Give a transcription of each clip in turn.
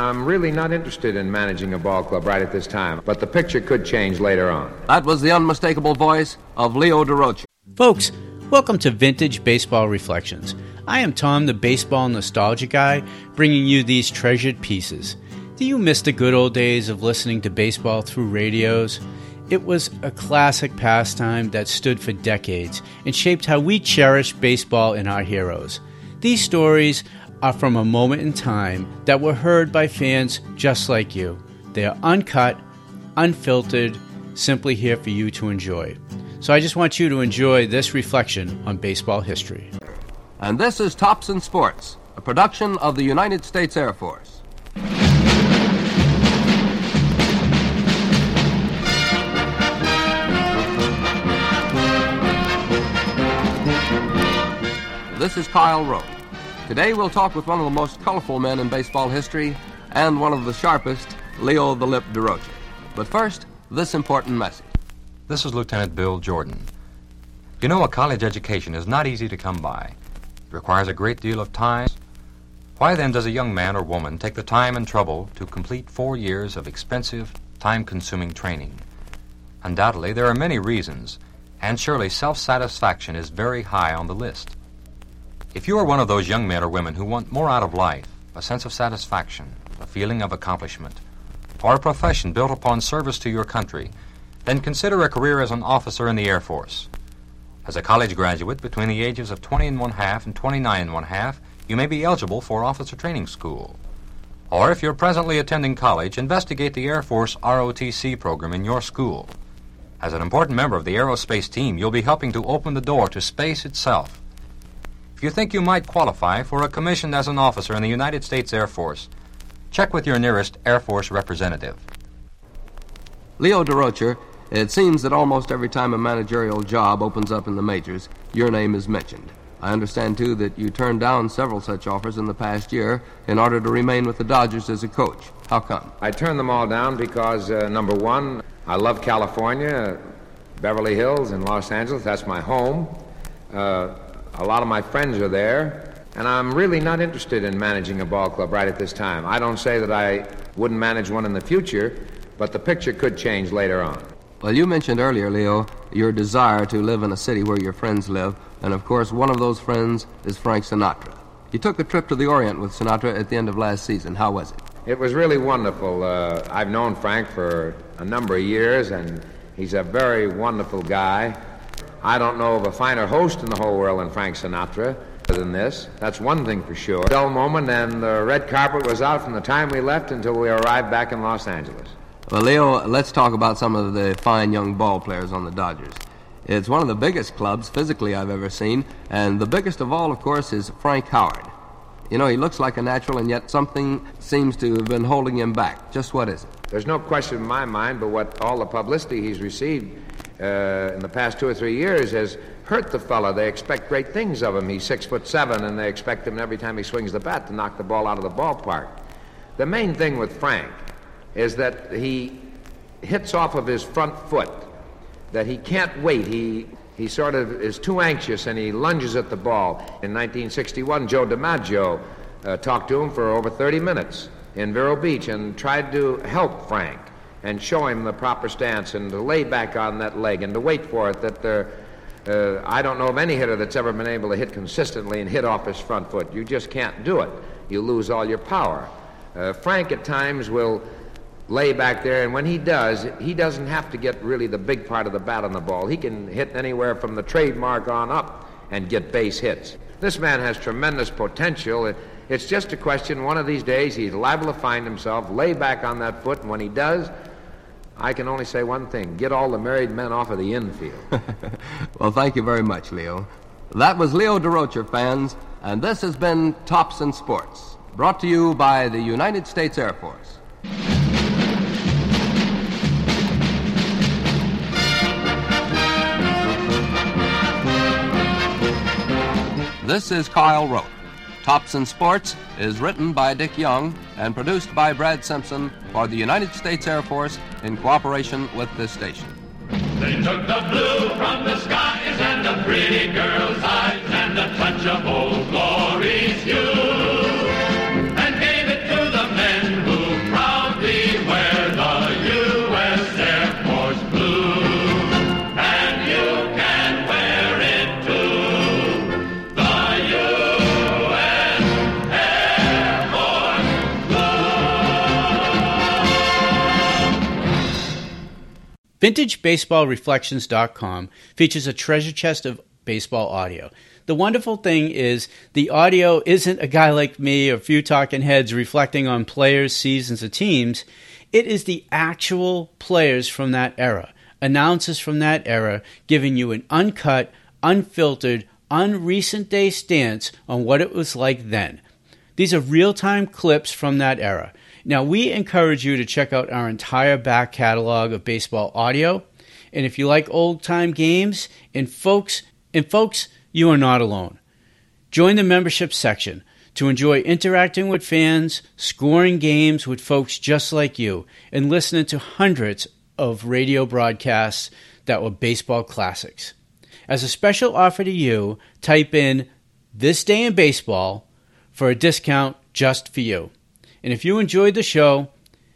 I'm really not interested in managing a ball club right at this time, but the picture could change later on. That was the unmistakable voice of Leo Durocher. Folks, welcome to Vintage Baseball Reflections. I am Tom, the baseball nostalgia guy, bringing you these treasured pieces. Do you miss the good old days of listening to baseball through radios? It was a classic pastime that stood for decades and shaped how we cherish baseball and our heroes. These stories are from a moment in time that were heard by fans just like you. They are uncut, unfiltered, simply here for you to enjoy. So I just want you to enjoy this reflection on baseball history. And this is Thompson Sports, a production of the United States Air Force. This is Kyle Rote. Today we'll talk with one of the most colorful men in baseball history and one of the sharpest, Leo the Lip Durocher. But first, this important message. This is Lieutenant Bill Jordan. You know, a college education is not easy to come by. It requires a great deal of time. Why then does a young man or woman take the time and trouble to complete four years of expensive, time consuming training? Undoubtedly, there are many reasons, and surely self satisfaction is very high on the list. If you are one of those young men or women who want more out of life, a sense of satisfaction, a feeling of accomplishment, or a profession built upon service to your country, then consider a career as an officer in the Air Force. As a college graduate between the ages of 20 and one half and 29 and one half, you may be eligible for officer training school. Or if you're presently attending college, investigate the Air Force ROTC program in your school. As an important member of the aerospace team, you'll be helping to open the door to space itself. If you think you might qualify for a commission as an officer in the United States Air Force, check with your nearest Air Force representative. Leo Durocher, it seems that almost every time a managerial job opens up in the majors, your name is mentioned. I understand, too, that you turned down several such offers in the past year in order to remain with the Dodgers as a coach. How come? I turned them all down because, uh, number one, I love California, Beverly Hills, and Los Angeles. That's my home. Uh, a lot of my friends are there, and I'm really not interested in managing a ball club right at this time. I don't say that I wouldn't manage one in the future, but the picture could change later on. Well, you mentioned earlier, Leo, your desire to live in a city where your friends live, and of course, one of those friends is Frank Sinatra. You took a trip to the Orient with Sinatra at the end of last season. How was it? It was really wonderful. Uh, I've known Frank for a number of years, and he's a very wonderful guy. I don't know of a finer host in the whole world than Frank Sinatra than this. That's one thing for sure. Dull moment, and the red carpet was out from the time we left until we arrived back in Los Angeles. Well, Leo, let's talk about some of the fine young ball players on the Dodgers. It's one of the biggest clubs physically I've ever seen, and the biggest of all, of course, is Frank Howard. You know, he looks like a natural, and yet something seems to have been holding him back. Just what is it? There's no question in my mind, but what all the publicity he's received uh, in the past two or three years has hurt the fellow. They expect great things of him. He's six foot seven, and they expect him every time he swings the bat to knock the ball out of the ballpark. The main thing with Frank is that he hits off of his front foot, that he can't wait. He he sort of is too anxious and he lunges at the ball. In 1961, Joe DiMaggio uh, talked to him for over 30 minutes in Vero Beach and tried to help Frank and show him the proper stance and to lay back on that leg and to wait for it. That uh, I don't know of any hitter that's ever been able to hit consistently and hit off his front foot. You just can't do it. You lose all your power. Uh, Frank at times will lay back there, and when he does, he doesn't have to get really the big part of the bat on the ball. He can hit anywhere from the trademark on up and get base hits. This man has tremendous potential. It's just a question one of these days he's liable to find himself lay back on that foot, and when he does, I can only say one thing get all the married men off of the infield. well, thank you very much, Leo. That was Leo Durocher, fans, and this has been Thompson Sports, brought to you by the United States Air Force. This is Kyle Rote. Thompson Sports is written by Dick Young and produced by Brad Simpson for the United States Air Force in cooperation with this station. They took the blue from the skies and the pretty girl's eyes and a touch of old glory's hue VintageBaseballReflections.com features a treasure chest of baseball audio. The wonderful thing is the audio isn't a guy like me or a few talking heads reflecting on players, seasons, or teams. It is the actual players from that era, announcers from that era, giving you an uncut, unfiltered, unrecent day stance on what it was like then. These are real time clips from that era. Now, we encourage you to check out our entire back catalog of baseball audio. And if you like old time games, and folks, and folks, you are not alone. Join the membership section to enjoy interacting with fans, scoring games with folks just like you, and listening to hundreds of radio broadcasts that were baseball classics. As a special offer to you, type in This Day in Baseball for a discount just for you. And if you enjoyed the show,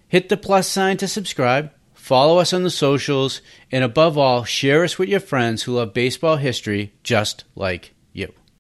hit the plus sign to subscribe, follow us on the socials, and above all, share us with your friends who love baseball history just like